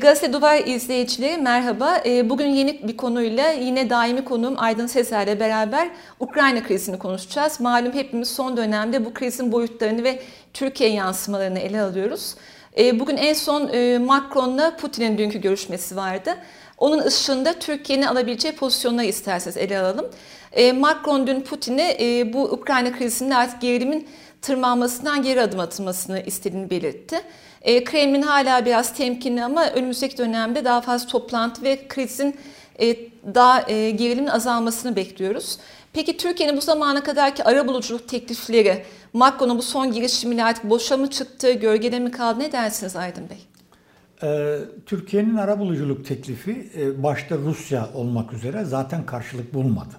Gazete Duvar izleyicileri merhaba. Ee, bugün yeni bir konuyla yine daimi konuğum Aydın Sezer ile beraber Ukrayna krizini konuşacağız. Malum hepimiz son dönemde bu krizin boyutlarını ve Türkiye yansımalarını ele alıyoruz. Ee, bugün en son e, Macron'la Putin'in dünkü görüşmesi vardı. Onun ışığında Türkiye'nin alabileceği pozisyonları isterseniz ele alalım. Ee, Macron dün Putin'e e, bu Ukrayna krizinde artık gerilimin tırmanmasından geri adım atılmasını istediğini belirtti. E, Kremlin hala biraz temkinli ama önümüzdeki dönemde daha fazla toplantı ve krizin e, daha gerilimin azalmasını bekliyoruz. Peki Türkiye'nin bu zamana kadarki ara buluculuk teklifleri, Macron'un bu son girişimiyle artık boşa mı çıktı, gölgede mi kaldı ne dersiniz Aydın Bey? Ee, Türkiye'nin ara buluculuk teklifi e, başta Rusya olmak üzere zaten karşılık bulmadı.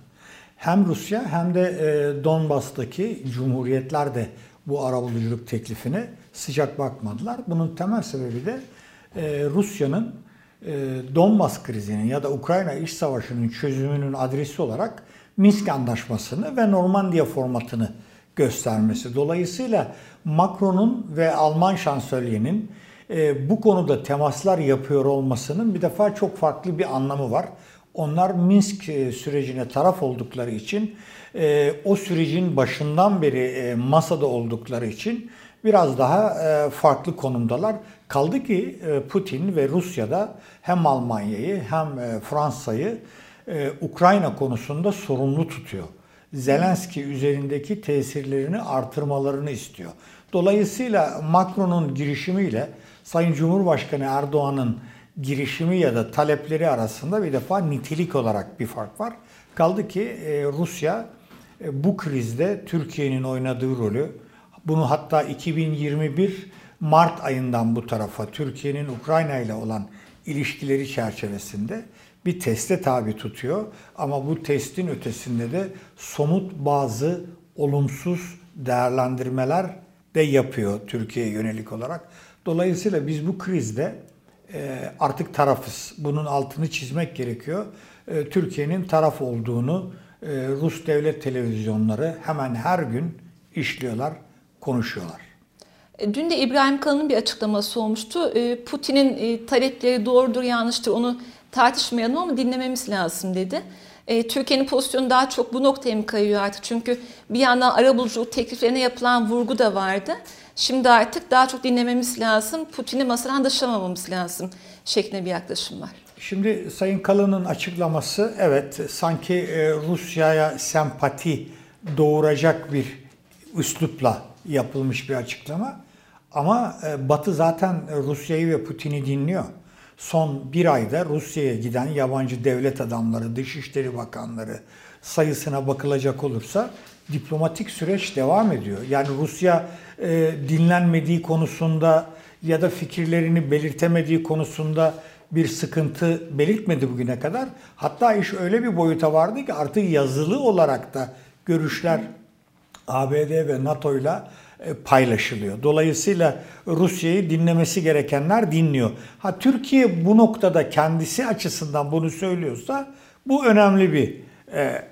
Hem Rusya hem de e, Donbas'taki cumhuriyetler de bu arabuluculuk teklifine sıcak bakmadılar. Bunun temel sebebi de e, Rusya'nın Donbas krizinin ya da Ukrayna iş savaşının çözümünün adresi olarak Minsk Anlaşması'nı ve Normandiya formatını göstermesi. Dolayısıyla Macron'un ve Alman şansölyenin e, bu konuda temaslar yapıyor olmasının bir defa çok farklı bir anlamı var. Onlar Minsk e, sürecine taraf oldukları için, e, o sürecin başından beri masada oldukları için biraz daha farklı konumdalar. Kaldı ki Putin ve Rusya'da hem Almanya'yı hem Fransa'yı Ukrayna konusunda sorumlu tutuyor. Zelenski üzerindeki tesirlerini artırmalarını istiyor. Dolayısıyla Macron'un girişimiyle Sayın Cumhurbaşkanı Erdoğan'ın girişimi ya da talepleri arasında bir defa nitelik olarak bir fark var. Kaldı ki e, Rusya e, bu krizde Türkiye'nin oynadığı rolü, bunu hatta 2021 Mart ayından bu tarafa Türkiye'nin Ukrayna ile olan ilişkileri çerçevesinde bir teste tabi tutuyor. Ama bu testin ötesinde de somut bazı olumsuz değerlendirmeler de yapıyor Türkiye'ye yönelik olarak. Dolayısıyla biz bu krizde e, artık tarafız. Bunun altını çizmek gerekiyor. E, Türkiye'nin taraf olduğunu e, Rus devlet televizyonları hemen her gün işliyorlar, konuşuyorlar. Dün de İbrahim Kalın'ın bir açıklaması olmuştu. Putin'in talepleri doğrudur, yanlıştır onu tartışmayalım ama dinlememiz lazım dedi. Türkiye'nin pozisyonu daha çok bu noktaya mı kayıyor artık? Çünkü bir yandan arabuluculuk tekliflerine yapılan vurgu da vardı. Şimdi artık daha çok dinlememiz lazım, Putin'i masadan dışlamamamız lazım şeklinde bir yaklaşım var. Şimdi Sayın Kalın'ın açıklaması evet sanki e, Rusya'ya sempati doğuracak bir üslupla yapılmış bir açıklama. Ama e, Batı zaten Rusya'yı ve Putin'i dinliyor. Son bir ayda Rusya'ya giden yabancı devlet adamları, dışişleri bakanları sayısına bakılacak olursa diplomatik süreç devam ediyor. Yani Rusya e, dinlenmediği konusunda ya da fikirlerini belirtemediği konusunda bir sıkıntı belirtmedi bugüne kadar. Hatta iş öyle bir boyuta vardı ki artık yazılı olarak da görüşler ABD ve NATO ile paylaşılıyor. Dolayısıyla Rusya'yı dinlemesi gerekenler dinliyor. Ha Türkiye bu noktada kendisi açısından bunu söylüyorsa bu önemli bir e,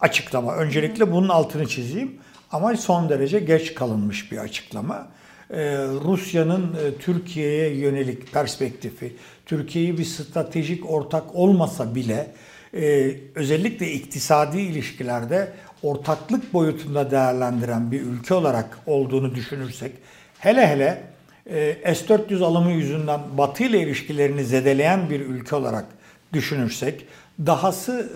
açıklama. Öncelikle bunun altını çizeyim. Ama son derece geç kalınmış bir açıklama. Ee, Rusya'nın e, Türkiye'ye yönelik perspektifi, Türkiye'yi bir stratejik ortak olmasa bile e, özellikle iktisadi ilişkilerde ortaklık boyutunda değerlendiren bir ülke olarak olduğunu düşünürsek, hele hele e, S-400 alımı yüzünden Batı ile ilişkilerini zedeleyen bir ülke olarak düşünürsek, dahası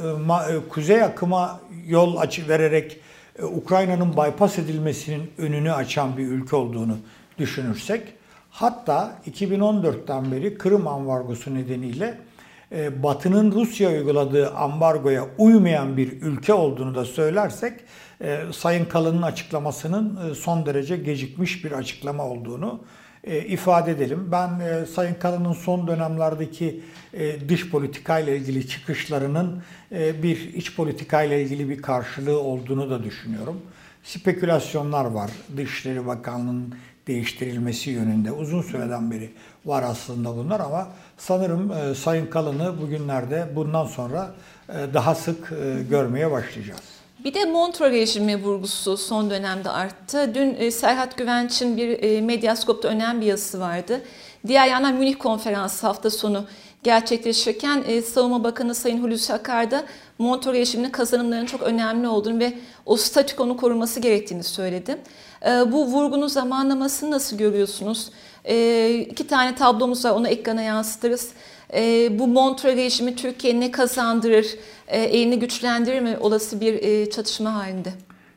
kuzey akıma yol açı vererek e, Ukrayna'nın bypass edilmesinin önünü açan bir ülke olduğunu düşünürsek hatta 2014'ten beri Kırım ambargosu nedeniyle e, Batı'nın Rusya uyguladığı ambargoya uymayan bir ülke olduğunu da söylersek e, Sayın Kalın'ın açıklamasının son derece gecikmiş bir açıklama olduğunu e, ifade edelim. Ben e, Sayın Kalın'ın son dönemlerdeki e, dış politika ile ilgili çıkışlarının e, bir iç politika ile ilgili bir karşılığı olduğunu da düşünüyorum. Spekülasyonlar var. Dışişleri Bakanlığı'nın değiştirilmesi yönünde uzun süreden beri var aslında bunlar ama sanırım e, Sayın Kalın'ı bugünlerde bundan sonra e, daha sık e, görmeye başlayacağız. Bir de Montreux rejimi vurgusu son dönemde arttı. Dün Serhat Güvenç'in bir Medyaskop'ta önemli bir yazısı vardı. Diğer yandan Münih konferansı hafta sonu gerçekleşirken Savunma Bakanı Sayın Hulusi Akar da Montreux rejiminin kazanımlarının çok önemli olduğunu ve o statükonu koruması gerektiğini söyledi. E, bu vurgunun zamanlamasını nasıl görüyorsunuz? E, iki tane tablomuz var onu ekrana yansıtırız. E, bu Montreux rejimi Türkiye ne kazandırır, elini güçlendirir mi olası bir e, çatışma halinde?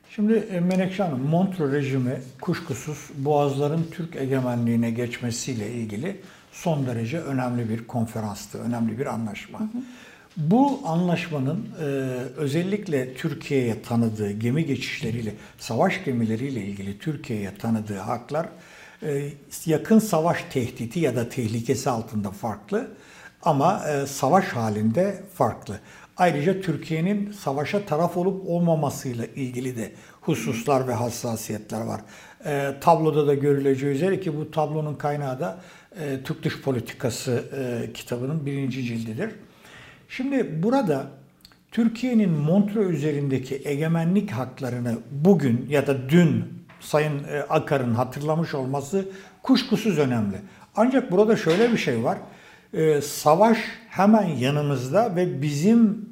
Şimdi e, Menekşe Hanım, Montreux rejimi kuşkusuz Boğazların Türk egemenliğine geçmesiyle ilgili son derece önemli bir konferanstı, önemli bir anlaşma. Hı hı. Bu anlaşmanın e, özellikle Türkiye'ye tanıdığı gemi geçişleriyle, savaş gemileriyle ilgili Türkiye'ye tanıdığı haklar e, yakın savaş tehdidi ya da tehlikesi altında farklı ama e, savaş halinde farklı. Ayrıca Türkiye'nin savaşa taraf olup olmamasıyla ilgili de hususlar ve hassasiyetler var. E, tabloda da görüleceği üzere ki bu tablonun kaynağı da e, Türk Dış Politikası e, kitabının birinci cildidir. Şimdi burada Türkiye'nin Montreux üzerindeki egemenlik haklarını bugün ya da dün Sayın e, Akar'ın hatırlamış olması kuşkusuz önemli. Ancak burada şöyle bir şey var. E, savaş hemen yanımızda ve bizim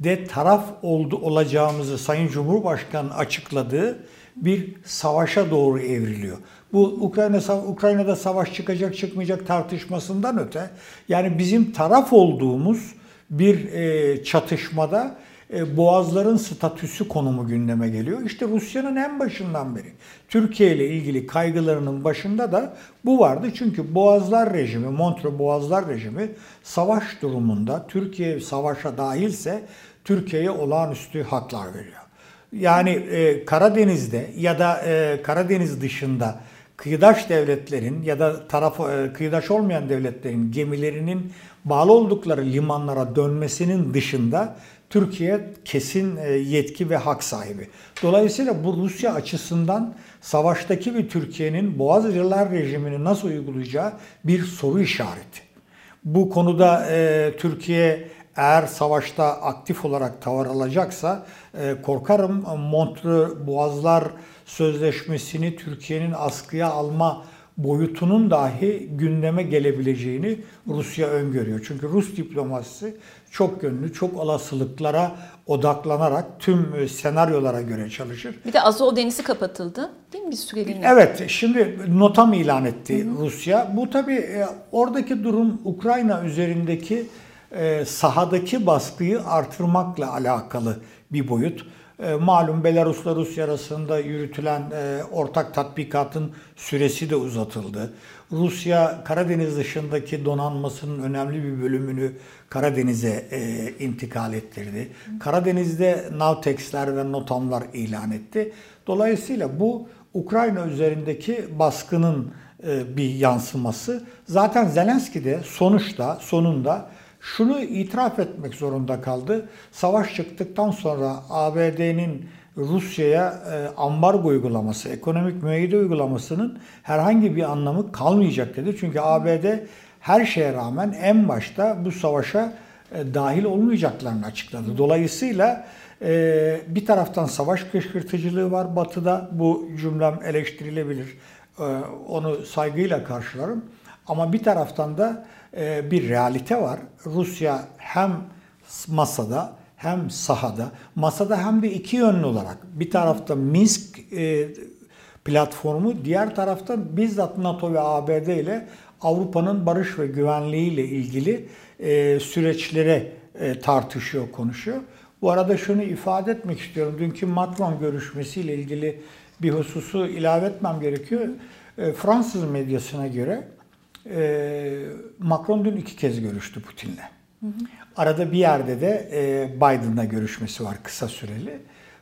de taraf oldu olacağımızı Sayın Cumhurbaşkanı açıkladığı bir savaşa doğru evriliyor. Bu Ukrayna Ukrayna'da savaş çıkacak çıkmayacak tartışmasından öte yani bizim taraf olduğumuz bir e, çatışmada e, boğazların statüsü konumu gündeme geliyor. İşte Rusya'nın en başından beri Türkiye ile ilgili kaygılarının başında da bu vardı. Çünkü Boğazlar rejimi, Montreux Boğazlar rejimi savaş durumunda Türkiye savaşa dahilse Türkiye'ye olağanüstü haklar veriyor. Yani e, Karadeniz'de ya da e, Karadeniz dışında kıyıdaş devletlerin ya da taraf e, kıyıdaş olmayan devletlerin gemilerinin bağlı oldukları limanlara dönmesinin dışında Türkiye kesin e, yetki ve hak sahibi. Dolayısıyla bu Rusya açısından savaştaki bir Türkiye'nin Boğazcılar rejimini nasıl uygulayacağı bir soru işareti. Bu konuda e, Türkiye eğer savaşta aktif olarak tavır alacaksa e, korkarım Montreux Boğazlar Sözleşmesi'ni Türkiye'nin askıya alma boyutunun dahi gündeme gelebileceğini Rusya öngörüyor. Çünkü Rus diplomasisi çok yönlü, çok olasılıklara odaklanarak tüm e, senaryolara göre çalışır. Bir de Azov Denizi kapatıldı değil mi bir süreliğine? Evet, şimdi notam ilan etti hı hı. Rusya. Bu tabii e, oradaki durum Ukrayna üzerindeki e, sahadaki baskıyı artırmakla alakalı bir boyut. E, malum Belarus'la Rusya arasında yürütülen e, ortak tatbikatın süresi de uzatıldı. Rusya Karadeniz dışındaki donanmasının önemli bir bölümünü Karadeniz'e e, intikal ettirdi. Karadeniz'de Navtex'ler ve NOTAM'lar ilan etti. Dolayısıyla bu Ukrayna üzerindeki baskının e, bir yansıması. Zaten Zelenski de sonuçta sonunda şunu itiraf etmek zorunda kaldı. Savaş çıktıktan sonra ABD'nin Rusya'ya e, ambargo uygulaması, ekonomik müeyyide uygulamasının herhangi bir anlamı kalmayacak dedi. Çünkü ABD her şeye rağmen en başta bu savaşa e, dahil olmayacaklarını açıkladı. Dolayısıyla e, bir taraftan savaş kışkırtıcılığı var batıda. Bu cümlem eleştirilebilir. Onu saygıyla karşılarım. Ama bir taraftan da bir realite var. Rusya hem masada hem sahada, masada hem de iki yönlü olarak bir tarafta Minsk e, platformu, diğer tarafta bizzat NATO ve ABD ile Avrupa'nın barış ve güvenliği ile ilgili e, süreçlere tartışıyor, konuşuyor. Bu arada şunu ifade etmek istiyorum. Dünkü Macron görüşmesiyle ilgili bir hususu ilave etmem gerekiyor. Fransız medyasına göre e, Macron dün iki kez görüştü Putin'le. Arada bir yerde de e, Biden'la görüşmesi var kısa süreli.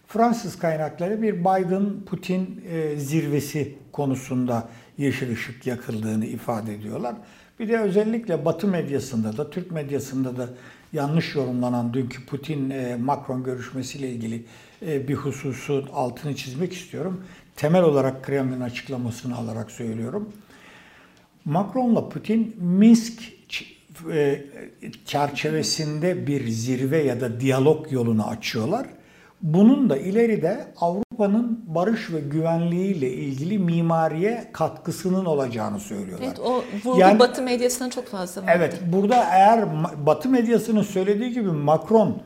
Fransız kaynakları bir Biden-Putin e, zirvesi konusunda yeşil ışık yakıldığını ifade ediyorlar. Bir de özellikle Batı medyasında da, Türk medyasında da yanlış yorumlanan dünkü Putin-Macron görüşmesiyle ilgili bir hususun altını çizmek istiyorum. temel olarak Kremlin açıklamasını alarak söylüyorum. Macron'la Putin Minsk e, çerçevesinde bir zirve ya da diyalog yolunu açıyorlar. Bunun da ileride Avrupa'nın barış ve güvenliğiyle ilgili mimariye katkısının olacağını söylüyorlar. Evet o vurgu yani, Batı medyasına çok fazla vardı. Evet burada eğer Batı medyasının söylediği gibi Macron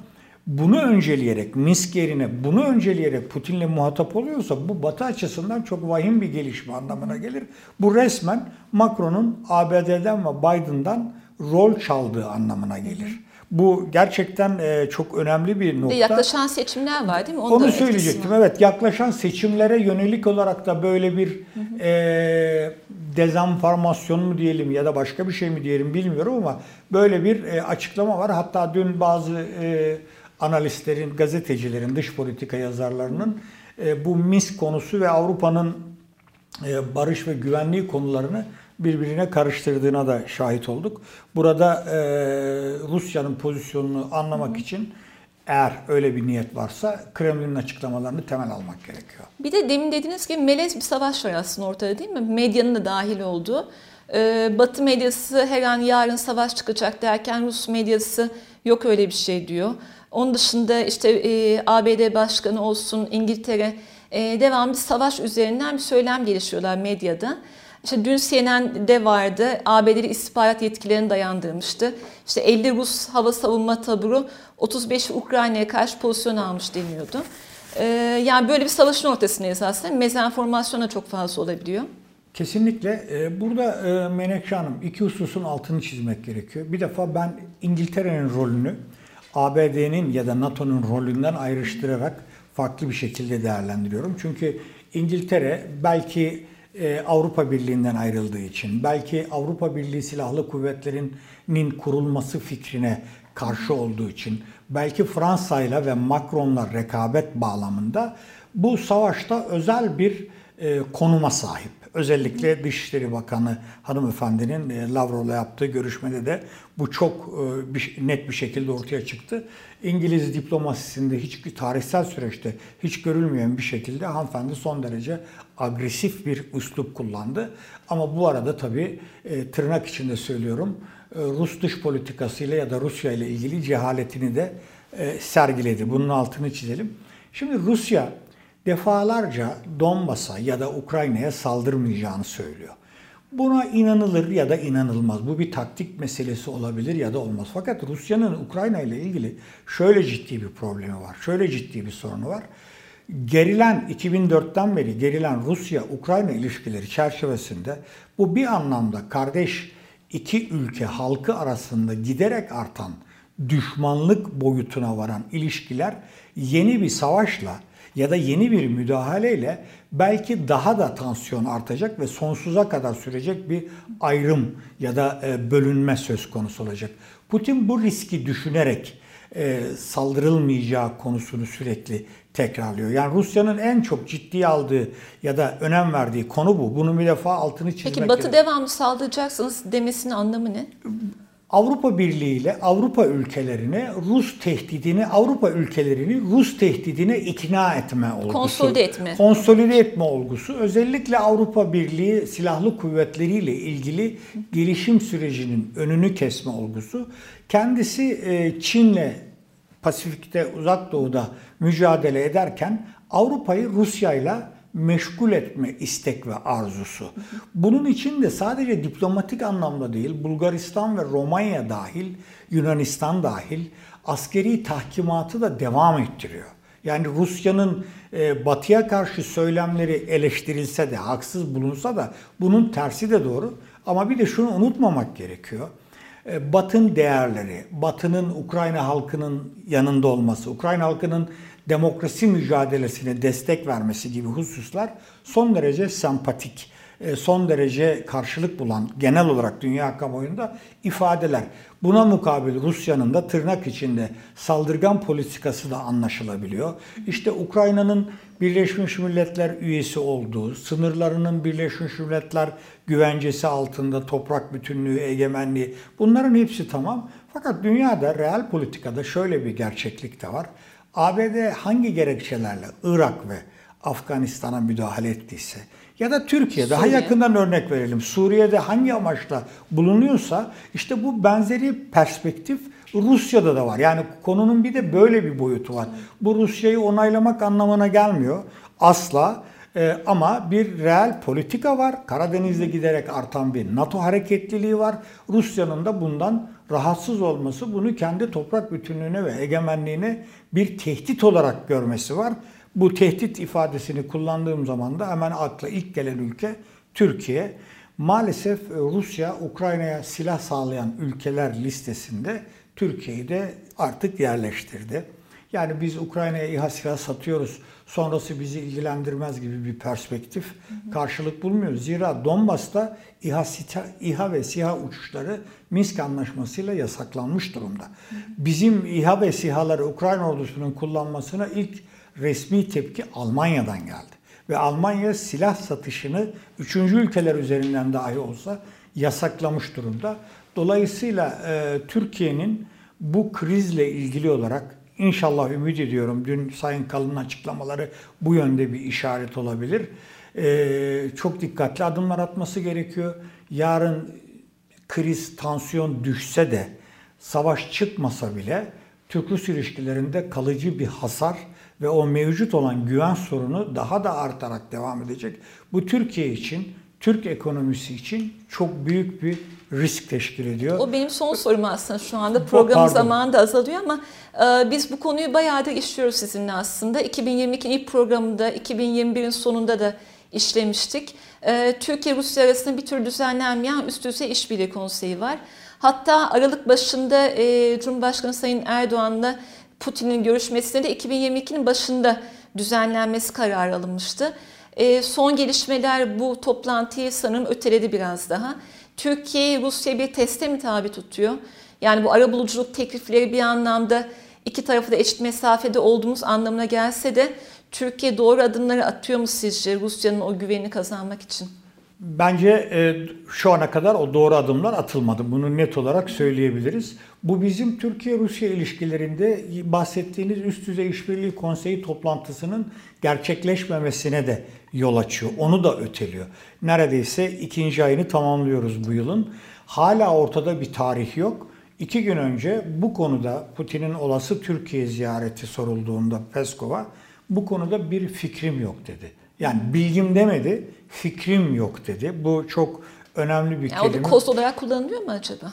bunu önceleyerek, Minsk yerine bunu önceleyerek Putin'le muhatap oluyorsa bu Batı açısından çok vahim bir gelişme anlamına gelir. Bu resmen Macron'un ABD'den ve Biden'dan rol çaldığı anlamına gelir. Bu gerçekten e, çok önemli bir nokta. Yaklaşan seçimler var değil mi? Onu, Onu söyleyecektim. Evet yaklaşan seçimlere yönelik olarak da böyle bir hı hı. E, dezenformasyon mu diyelim ya da başka bir şey mi diyelim bilmiyorum ama böyle bir e, açıklama var. Hatta dün bazı e, analistlerin, gazetecilerin, dış politika yazarlarının e, bu Minsk konusu ve Avrupa'nın e, barış ve güvenliği konularını birbirine karıştırdığına da şahit olduk. Burada e, Rusya'nın pozisyonunu anlamak için eğer öyle bir niyet varsa Kremlin'in açıklamalarını temel almak gerekiyor. Bir de demin dediğiniz gibi melez bir savaş var aslında ortada değil mi? Medyanın da dahil olduğu. Ee, Batı medyası her an yarın savaş çıkacak derken Rus medyası yok öyle bir şey diyor. Onun dışında işte e, ABD başkanı olsun, İngiltere e, devamlı savaş üzerinden bir söylem gelişiyorlar medyada. İşte dün CNN'de vardı. ABD'li istihbarat yetkilerini dayandırmıştı. İşte 50 Rus hava savunma taburu 35 Ukrayna'ya karşı pozisyon almış deniyordu. Ee, yani böyle bir savaşın ortasındayız aslında. Mezenformasyon da çok fazla olabiliyor. Kesinlikle. Ee, burada e, Menekşe Hanım iki hususun altını çizmek gerekiyor. Bir defa ben İngiltere'nin rolünü ABD'nin ya da NATO'nun rolünden ayrıştırarak farklı bir şekilde değerlendiriyorum. Çünkü İngiltere belki e, Avrupa Birliği'nden ayrıldığı için, belki Avrupa Birliği Silahlı Kuvvetleri'nin kurulması fikrine karşı olduğu için, belki Fransa'yla ve Macron'la rekabet bağlamında bu savaşta özel bir e, konuma sahip. Özellikle Dışişleri Bakanı hanımefendinin e, Lavrov'la yaptığı görüşmede de bu çok e, net bir şekilde ortaya çıktı. İngiliz diplomasisinde hiçbir tarihsel süreçte hiç görülmeyen bir şekilde hanımefendi son derece agresif bir üslup kullandı. Ama bu arada tabii e, tırnak içinde söylüyorum Rus dış politikasıyla ya da Rusya ile ilgili cehaletini de sergiledi. Bunun altını çizelim. Şimdi Rusya defalarca Donbas'a ya da Ukrayna'ya saldırmayacağını söylüyor. Buna inanılır ya da inanılmaz. Bu bir taktik meselesi olabilir ya da olmaz. Fakat Rusya'nın Ukrayna ile ilgili şöyle ciddi bir problemi var. Şöyle ciddi bir sorunu var. Gerilen 2004'ten beri gerilen Rusya-Ukrayna ilişkileri çerçevesinde bu bir anlamda kardeş iki ülke halkı arasında giderek artan düşmanlık boyutuna varan ilişkiler yeni bir savaşla ya da yeni bir müdahaleyle belki daha da tansiyon artacak ve sonsuza kadar sürecek bir ayrım ya da e, bölünme söz konusu olacak. Putin bu riski düşünerek e, saldırılmayacağı konusunu sürekli tekrarlıyor. Yani Rusya'nın en çok ciddiye aldığı ya da önem verdiği konu bu. Bunu bir defa altını çizmek Peki Batı gerekiyor. devamlı saldıracaksınız demesinin anlamı ne? Avrupa Birliği ile Avrupa ülkelerine Rus tehdidini, Avrupa ülkelerini Rus tehdidine ikna etme olgusu. Konsolide etme. Konsolide etme olgusu. Özellikle Avrupa Birliği silahlı kuvvetleriyle ilgili gelişim sürecinin önünü kesme olgusu. Kendisi e, Çin'le Pasifik'te, Uzak Doğu'da mücadele ederken Avrupa'yı Rusya'yla meşgul etme istek ve arzusu. Bunun için de sadece diplomatik anlamda değil, Bulgaristan ve Romanya dahil, Yunanistan dahil askeri tahkimatı da devam ettiriyor. Yani Rusya'nın e, batıya karşı söylemleri eleştirilse de, haksız bulunsa da bunun tersi de doğru. Ama bir de şunu unutmamak gerekiyor. E, Batın değerleri, Batı'nın Ukrayna halkının yanında olması, Ukrayna halkının demokrasi mücadelesine destek vermesi gibi hususlar son derece sempatik, e, son derece karşılık bulan genel olarak dünya kamuoyunda ifadeler. Buna mukabil Rusya'nın da tırnak içinde saldırgan politikası da anlaşılabiliyor. İşte Ukrayna'nın Birleşmiş Milletler üyesi olduğu, sınırlarının Birleşmiş Milletler güvencesi altında toprak bütünlüğü, egemenliği bunların hepsi tamam. Fakat dünyada real politikada şöyle bir gerçeklik de var. ABD hangi gerekçelerle Irak ve Afganistan'a müdahale ettiyse ya da Türkiye daha Suriye. yakından örnek verelim. Suriye'de hangi amaçla bulunuyorsa işte bu benzeri perspektif Rusya'da da var. Yani konunun bir de böyle bir boyutu var. Bu Rusya'yı onaylamak anlamına gelmiyor. Asla. Ee, ama bir reel politika var. Karadeniz'de giderek artan bir NATO hareketliliği var. Rusya'nın da bundan rahatsız olması, bunu kendi toprak bütünlüğüne ve egemenliğine bir tehdit olarak görmesi var. Bu tehdit ifadesini kullandığım zaman da hemen akla ilk gelen ülke Türkiye. Maalesef e, Rusya Ukrayna'ya silah sağlayan ülkeler listesinde Türkiye'yi de artık yerleştirdi. Yani biz Ukrayna'ya İHA silah satıyoruz, sonrası bizi ilgilendirmez gibi bir perspektif karşılık bulmuyor. Zira Donbas'ta İHA, İHA ve SİHA uçuşları Minsk Anlaşması'yla yasaklanmış durumda. Bizim İHA ve SİHA'ları Ukrayna ordusunun kullanmasına ilk resmi tepki Almanya'dan geldi. Ve Almanya silah satışını üçüncü ülkeler üzerinden dahi olsa yasaklamış durumda. Dolayısıyla e, Türkiye'nin bu krizle ilgili olarak inşallah ümit ediyorum dün Sayın Kalın'ın açıklamaları bu yönde bir işaret olabilir. E, çok dikkatli adımlar atması gerekiyor. Yarın kriz, tansiyon düşse de savaş çıkmasa bile Türk-Rus ilişkilerinde kalıcı bir hasar ve o mevcut olan güven sorunu daha da artarak devam edecek. Bu Türkiye için, Türk ekonomisi için çok büyük bir risk teşkil ediyor. O benim son sorum aslında şu anda. Program zamanı da azalıyor ama e, biz bu konuyu bayağı da işliyoruz sizinle aslında. 2022'nin ilk programında, 2021'in sonunda da işlemiştik. E, Türkiye-Rusya arasında bir tür düzenlenmeyen üst düzey işbirliği konseyi var. Hatta Aralık başında e, Cumhurbaşkanı Sayın Erdoğan'la Putin'in görüşmesinde de 2022'nin başında düzenlenmesi kararı alınmıştı. E, son gelişmeler bu toplantıyı sanırım öteledi biraz daha. Türkiye Rusya bir teste mi tabi tutuyor? Yani bu arabuluculuk teklifleri bir anlamda iki tarafı da eşit mesafede olduğumuz anlamına gelse de Türkiye doğru adımları atıyor mu sizce Rusya'nın o güvenini kazanmak için? Bence e, şu ana kadar o doğru adımlar atılmadı. Bunu net olarak söyleyebiliriz. Bu bizim Türkiye-Rusya ilişkilerinde bahsettiğiniz üst düzey işbirliği konseyi toplantısının gerçekleşmemesine de yol açıyor. Onu da öteliyor. Neredeyse ikinci ayını tamamlıyoruz bu yılın. Hala ortada bir tarih yok. İki gün önce bu konuda Putin'in olası Türkiye ziyareti sorulduğunda Peskov'a bu konuda bir fikrim yok dedi. Yani bilgim demedi, fikrim yok dedi. Bu çok önemli bir yani kelime. O da kost olarak kullanılıyor mu acaba?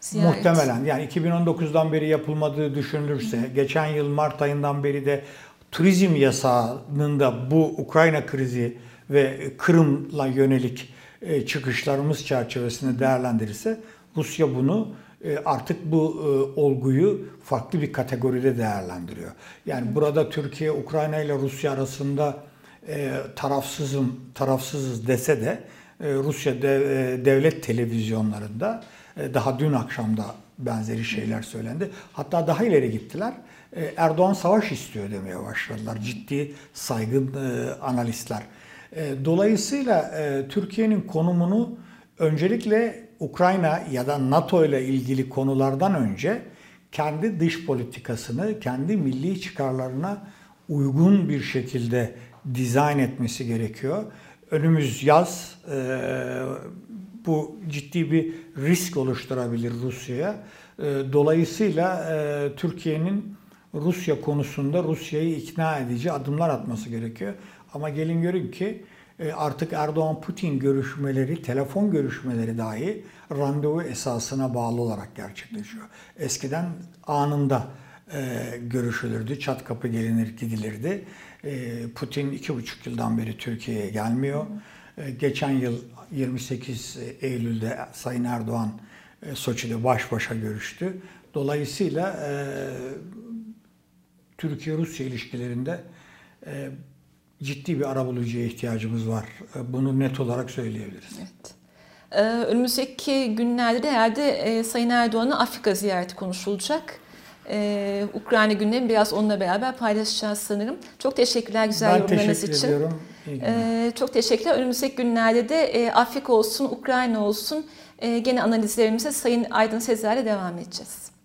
Ziyaret. Muhtemelen. Yani 2019'dan beri yapılmadığı düşünülürse, Hı. geçen yıl Mart ayından beri de turizm yasağının da bu Ukrayna krizi ve Kırım'la yönelik e, çıkışlarımız çerçevesinde değerlendirirse Rusya bunu e, artık bu e, olguyu farklı bir kategoride değerlendiriyor. Yani burada Türkiye, Ukrayna ile Rusya arasında tarafsızım, tarafsızız dese de Rusya devlet televizyonlarında daha dün akşamda benzeri şeyler söylendi. Hatta daha ileri gittiler. Erdoğan savaş istiyor demeye başladılar. Ciddi saygın analistler. Dolayısıyla Türkiye'nin konumunu öncelikle Ukrayna ya da NATO ile ilgili konulardan önce kendi dış politikasını, kendi milli çıkarlarına uygun bir şekilde dizayn etmesi gerekiyor. Önümüz yaz, bu ciddi bir risk oluşturabilir Rusya'ya. Dolayısıyla Türkiye'nin Rusya konusunda Rusya'yı ikna edici adımlar atması gerekiyor. Ama gelin görün ki e, artık Erdoğan-Putin görüşmeleri, telefon görüşmeleri dahi randevu esasına bağlı olarak gerçekleşiyor. Eskiden anında e, görüşülürdü, çat kapı gelinir gidilirdi. E, Putin iki buçuk yıldan beri Türkiye'ye gelmiyor. Geçen yıl 28 Eylül'de Sayın Erdoğan Soçi'de baş başa görüştü. Dolayısıyla Türkiye-Rusya ilişkilerinde ciddi bir arabulucuya ihtiyacımız var. E, bunu net olarak söyleyebiliriz. Evet. Ee, önümüzdeki günlerde de herhalde e, Sayın Erdoğan'ın Afrika ziyareti konuşulacak. Ee, Ukrayna gündemi biraz onunla beraber paylaşacağız sanırım. Çok teşekkürler güzel ben yorumlarınız teşekkür için. Ediyorum. Ee, çok teşekkürler. Önümüzdeki günlerde de e, Afrika olsun, Ukrayna olsun e, gene analizlerimize Sayın Aydın Sezer'le devam edeceğiz.